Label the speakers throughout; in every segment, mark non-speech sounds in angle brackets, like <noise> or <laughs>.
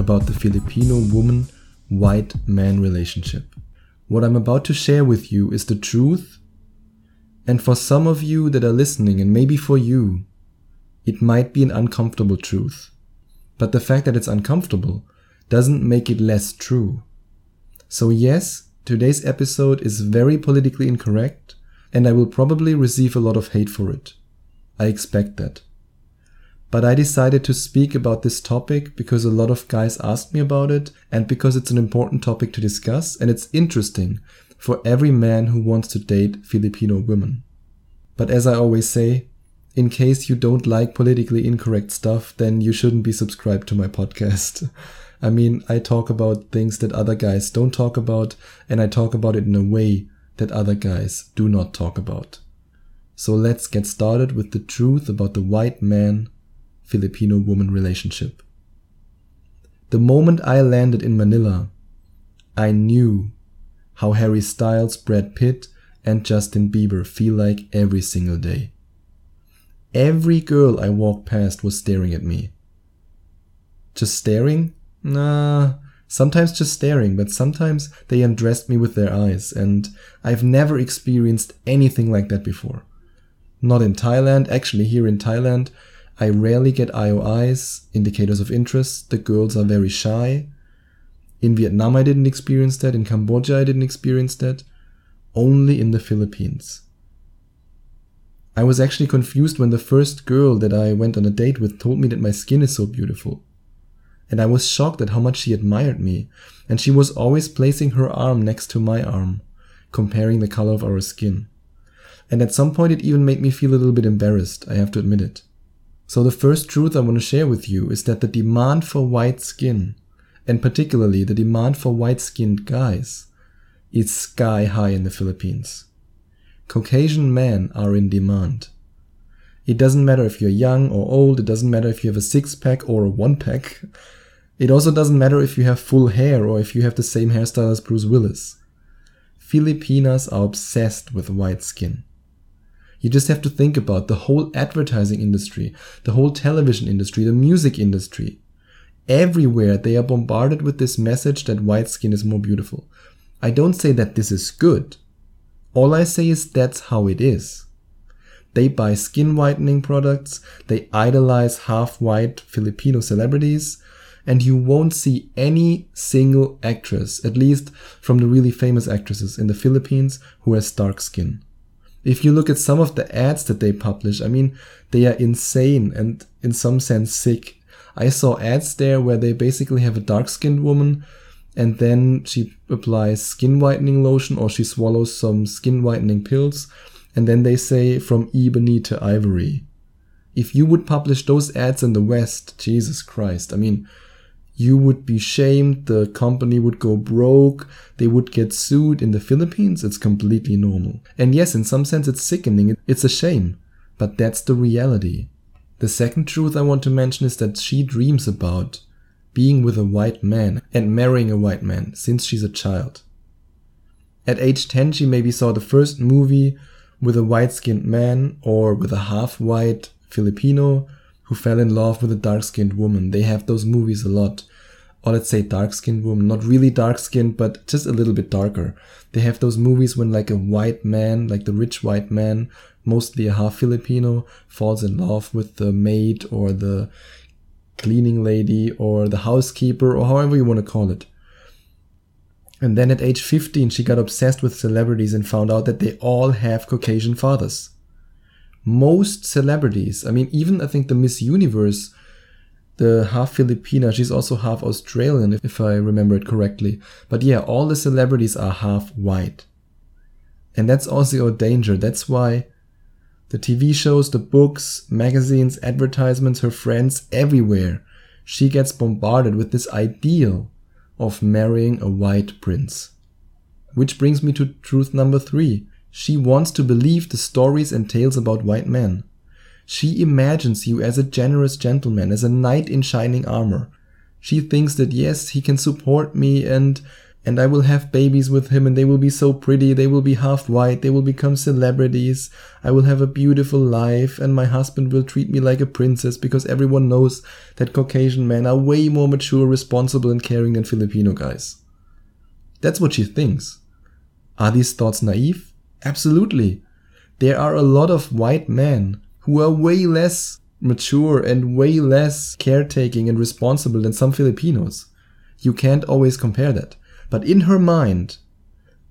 Speaker 1: about the Filipino woman white man relationship. What I'm about to share with you is the truth, and for some of you that are listening, and maybe for you, it might be an uncomfortable truth. But the fact that it's uncomfortable doesn't make it less true. So, yes, today's episode is very politically incorrect, and I will probably receive a lot of hate for it. I expect that. But I decided to speak about this topic because a lot of guys asked me about it and because it's an important topic to discuss and it's interesting for every man who wants to date Filipino women. But as I always say, in case you don't like politically incorrect stuff, then you shouldn't be subscribed to my podcast. <laughs> I mean, I talk about things that other guys don't talk about, and I talk about it in a way that other guys do not talk about. So let's get started with the truth about the white man Filipino woman relationship. The moment I landed in Manila, I knew how Harry Styles, Brad Pitt, and Justin Bieber feel like every single day. Every girl I walked past was staring at me. Just staring? Nah, sometimes just staring, but sometimes they undressed me with their eyes, and I've never experienced anything like that before. Not in Thailand, actually, here in Thailand, I rarely get IOIs, indicators of interest. The girls are very shy. In Vietnam, I didn't experience that. In Cambodia, I didn't experience that. Only in the Philippines. I was actually confused when the first girl that I went on a date with told me that my skin is so beautiful. And I was shocked at how much she admired me. And she was always placing her arm next to my arm, comparing the color of our skin. And at some point, it even made me feel a little bit embarrassed, I have to admit it. So the first truth I want to share with you is that the demand for white skin, and particularly the demand for white skinned guys, is sky high in the Philippines. Caucasian men are in demand. It doesn't matter if you're young or old, it doesn't matter if you have a six pack or a one pack. It also doesn't matter if you have full hair or if you have the same hairstyle as Bruce Willis. Filipinas are obsessed with white skin. You just have to think about the whole advertising industry, the whole television industry, the music industry. Everywhere they are bombarded with this message that white skin is more beautiful. I don't say that this is good. All I say is that's how it is. They buy skin whitening products, they idolize half white Filipino celebrities, and you won't see any single actress, at least from the really famous actresses in the Philippines, who has dark skin. If you look at some of the ads that they publish, I mean, they are insane and in some sense sick. I saw ads there where they basically have a dark skinned woman and then she applies skin whitening lotion or she swallows some skin whitening pills and then they say from ebony to ivory. If you would publish those ads in the West, Jesus Christ, I mean, you would be shamed, the company would go broke, they would get sued. In the Philippines, it's completely normal. And yes, in some sense, it's sickening, it's a shame, but that's the reality. The second truth I want to mention is that she dreams about being with a white man and marrying a white man since she's a child. At age 10, she maybe saw the first movie with a white skinned man or with a half white Filipino who fell in love with a dark skinned woman. They have those movies a lot. Or let's say dark skinned woman, not really dark skinned, but just a little bit darker. They have those movies when like a white man, like the rich white man, mostly a half Filipino, falls in love with the maid or the cleaning lady or the housekeeper or however you want to call it. And then at age 15, she got obsessed with celebrities and found out that they all have Caucasian fathers most celebrities, I mean, even I think the Miss Universe, the half Filipina, she's also half Australian, if I remember it correctly. But yeah, all the celebrities are half white. And that's also a danger. That's why the TV shows, the books, magazines, advertisements, her friends, everywhere she gets bombarded with this ideal of marrying a white prince. Which brings me to truth number three. She wants to believe the stories and tales about white men. She imagines you as a generous gentleman, as a knight in shining armor. She thinks that yes, he can support me and and I will have babies with him and they will be so pretty, they will be half white, they will become celebrities, I will have a beautiful life and my husband will treat me like a princess because everyone knows that Caucasian men are way more mature, responsible and caring than Filipino guys. That's what she thinks. Are these thoughts naive? Absolutely. There are a lot of white men who are way less mature and way less caretaking and responsible than some Filipinos. You can't always compare that. But in her mind,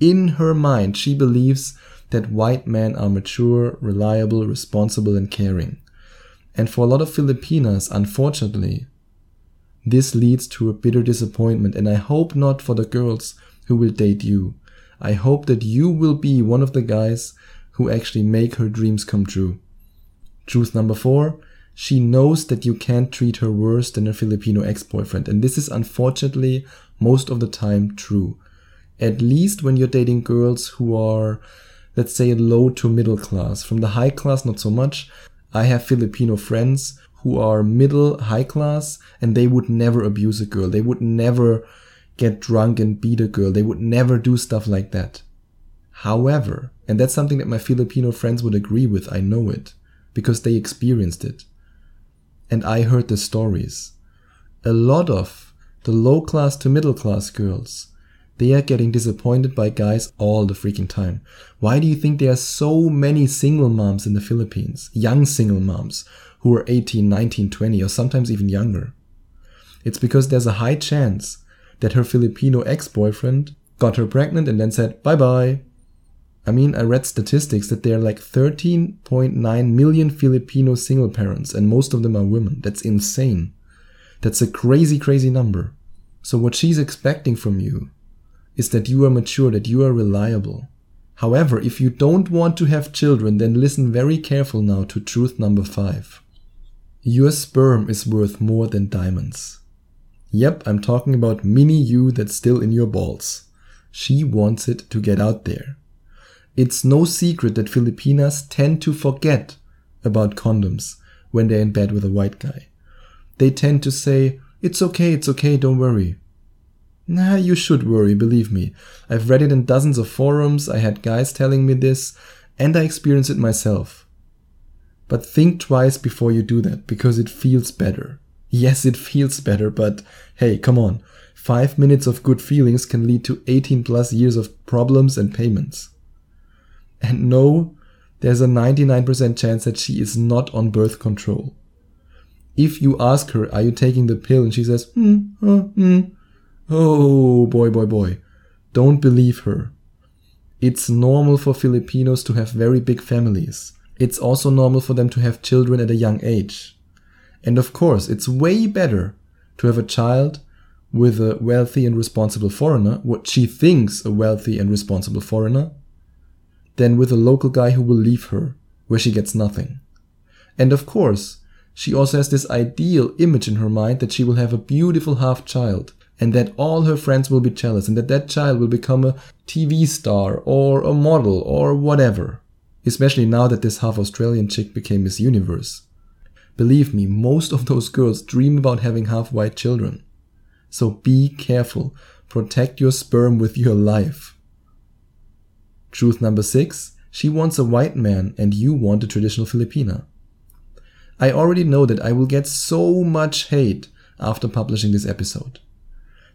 Speaker 1: in her mind, she believes that white men are mature, reliable, responsible, and caring. And for a lot of Filipinas, unfortunately, this leads to a bitter disappointment. And I hope not for the girls who will date you. I hope that you will be one of the guys who actually make her dreams come true. Truth number four, she knows that you can't treat her worse than a Filipino ex-boyfriend. And this is unfortunately most of the time true. At least when you're dating girls who are, let's say, low to middle class. From the high class, not so much. I have Filipino friends who are middle, high class, and they would never abuse a girl. They would never get drunk and beat a girl. They would never do stuff like that. However, and that's something that my Filipino friends would agree with, I know it, because they experienced it. And I heard the stories. A lot of the low class to middle class girls, they are getting disappointed by guys all the freaking time. Why do you think there are so many single moms in the Philippines? Young single moms who are 18, 19, 20, or sometimes even younger. It's because there's a high chance that her Filipino ex-boyfriend got her pregnant and then said bye bye. I mean, I read statistics that there are like 13.9 million Filipino single parents and most of them are women. That's insane. That's a crazy, crazy number. So what she's expecting from you is that you are mature, that you are reliable. However, if you don't want to have children, then listen very careful now to truth number five. Your sperm is worth more than diamonds. Yep, I'm talking about mini you that's still in your balls. She wants it to get out there. It's no secret that Filipinas tend to forget about condoms when they're in bed with a white guy. They tend to say, it's okay, it's okay, don't worry. Nah, you should worry, believe me. I've read it in dozens of forums, I had guys telling me this, and I experienced it myself. But think twice before you do that, because it feels better. Yes, it feels better, but hey, come on. Five minutes of good feelings can lead to 18 plus years of problems and payments. And no, there's a 99% chance that she is not on birth control if you ask her, are you taking the pill? And she says, hmm, uh, hmm. Oh, boy, boy, boy. Don't believe her. It's normal for Filipinos to have very big families. It's also normal for them to have children at a young age. And of course, it's way better to have a child with a wealthy and responsible foreigner, what she thinks a wealthy and responsible foreigner, than with a local guy who will leave her, where she gets nothing. And of course, she also has this ideal image in her mind that she will have a beautiful half child and that all her friends will be jealous and that that child will become a TV star or a model or whatever. Especially now that this half Australian chick became Miss Universe. Believe me, most of those girls dream about having half white children. So be careful. Protect your sperm with your life. Truth number six. She wants a white man and you want a traditional Filipina. I already know that I will get so much hate after publishing this episode.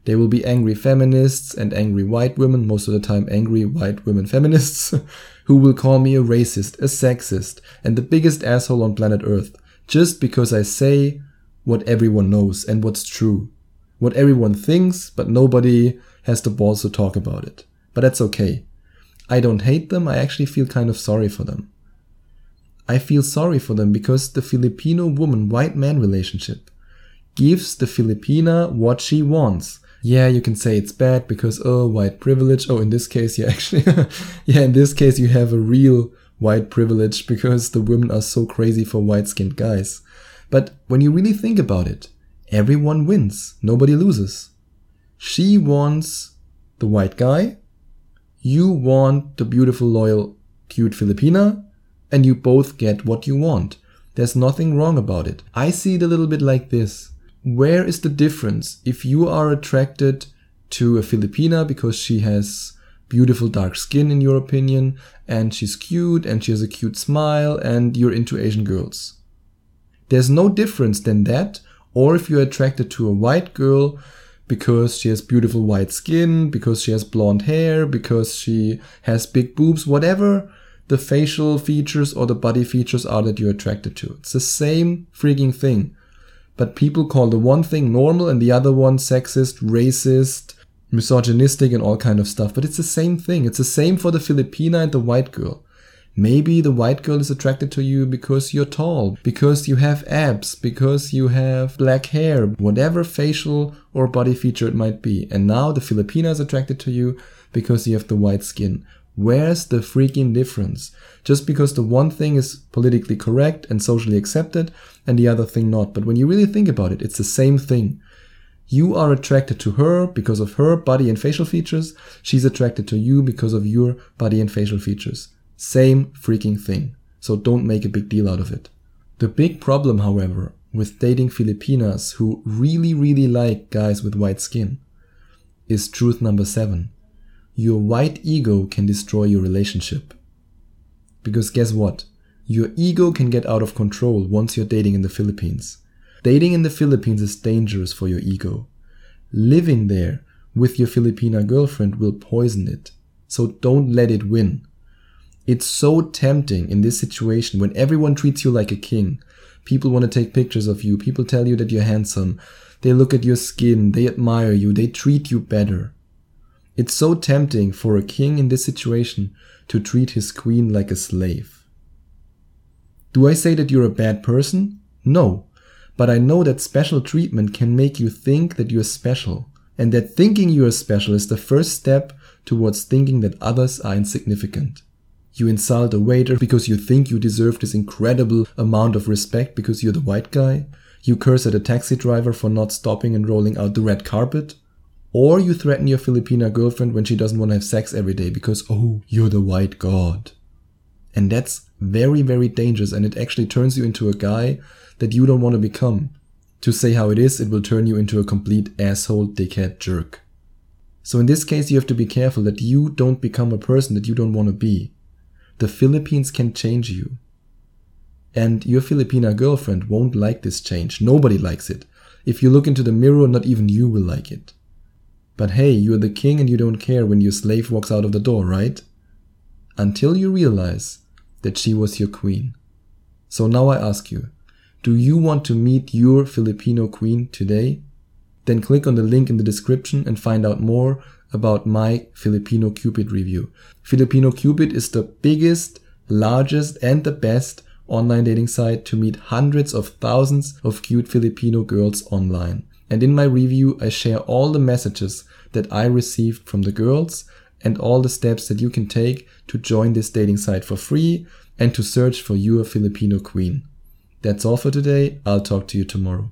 Speaker 1: There will be angry feminists and angry white women, most of the time angry white women feminists, <laughs> who will call me a racist, a sexist, and the biggest asshole on planet Earth, just because I say what everyone knows and what's true. What everyone thinks, but nobody has the balls to talk about it. But that's okay. I don't hate them, I actually feel kind of sorry for them. I feel sorry for them because the Filipino woman white man relationship gives the Filipina what she wants. Yeah, you can say it's bad because, oh, white privilege. Oh, in this case, yeah, <laughs> actually, yeah, in this case, you have a real white privilege because the women are so crazy for white skinned guys. But when you really think about it, everyone wins. Nobody loses. She wants the white guy. You want the beautiful, loyal, cute Filipina. And you both get what you want. There's nothing wrong about it. I see it a little bit like this. Where is the difference if you are attracted to a Filipina because she has beautiful dark skin in your opinion and she's cute and she has a cute smile and you're into Asian girls? There's no difference than that or if you're attracted to a white girl because she has beautiful white skin, because she has blonde hair, because she has big boobs, whatever the facial features or the body features are that you're attracted to. It's the same freaking thing. But people call the one thing normal and the other one sexist, racist, misogynistic and all kind of stuff. But it's the same thing. It's the same for the Filipina and the white girl. Maybe the white girl is attracted to you because you're tall, because you have abs, because you have black hair, whatever facial or body feature it might be. And now the Filipina is attracted to you because you have the white skin. Where's the freaking difference? Just because the one thing is politically correct and socially accepted and the other thing not. But when you really think about it, it's the same thing. You are attracted to her because of her body and facial features. She's attracted to you because of your body and facial features. Same freaking thing. So don't make a big deal out of it. The big problem, however, with dating Filipinas who really, really like guys with white skin is truth number seven. Your white ego can destroy your relationship. Because guess what? Your ego can get out of control once you're dating in the Philippines. Dating in the Philippines is dangerous for your ego. Living there with your Filipina girlfriend will poison it. So don't let it win. It's so tempting in this situation when everyone treats you like a king. People want to take pictures of you. People tell you that you're handsome. They look at your skin. They admire you. They treat you better. It's so tempting for a king in this situation to treat his queen like a slave. Do I say that you're a bad person? No. But I know that special treatment can make you think that you're special, and that thinking you're special is the first step towards thinking that others are insignificant. You insult a waiter because you think you deserve this incredible amount of respect because you're the white guy. You curse at a taxi driver for not stopping and rolling out the red carpet. Or you threaten your Filipina girlfriend when she doesn't want to have sex every day because, oh, you're the white god. And that's very, very dangerous and it actually turns you into a guy that you don't want to become. To say how it is, it will turn you into a complete asshole, dickhead, jerk. So in this case, you have to be careful that you don't become a person that you don't want to be. The Philippines can change you. And your Filipina girlfriend won't like this change. Nobody likes it. If you look into the mirror, not even you will like it. But hey, you're the king and you don't care when your slave walks out of the door, right? Until you realize that she was your queen. So now I ask you, do you want to meet your Filipino queen today? Then click on the link in the description and find out more about my Filipino Cupid review. Filipino Cupid is the biggest, largest, and the best online dating site to meet hundreds of thousands of cute Filipino girls online. And in my review, I share all the messages that I received from the girls and all the steps that you can take to join this dating site for free and to search for your Filipino queen. That's all for today. I'll talk to you tomorrow.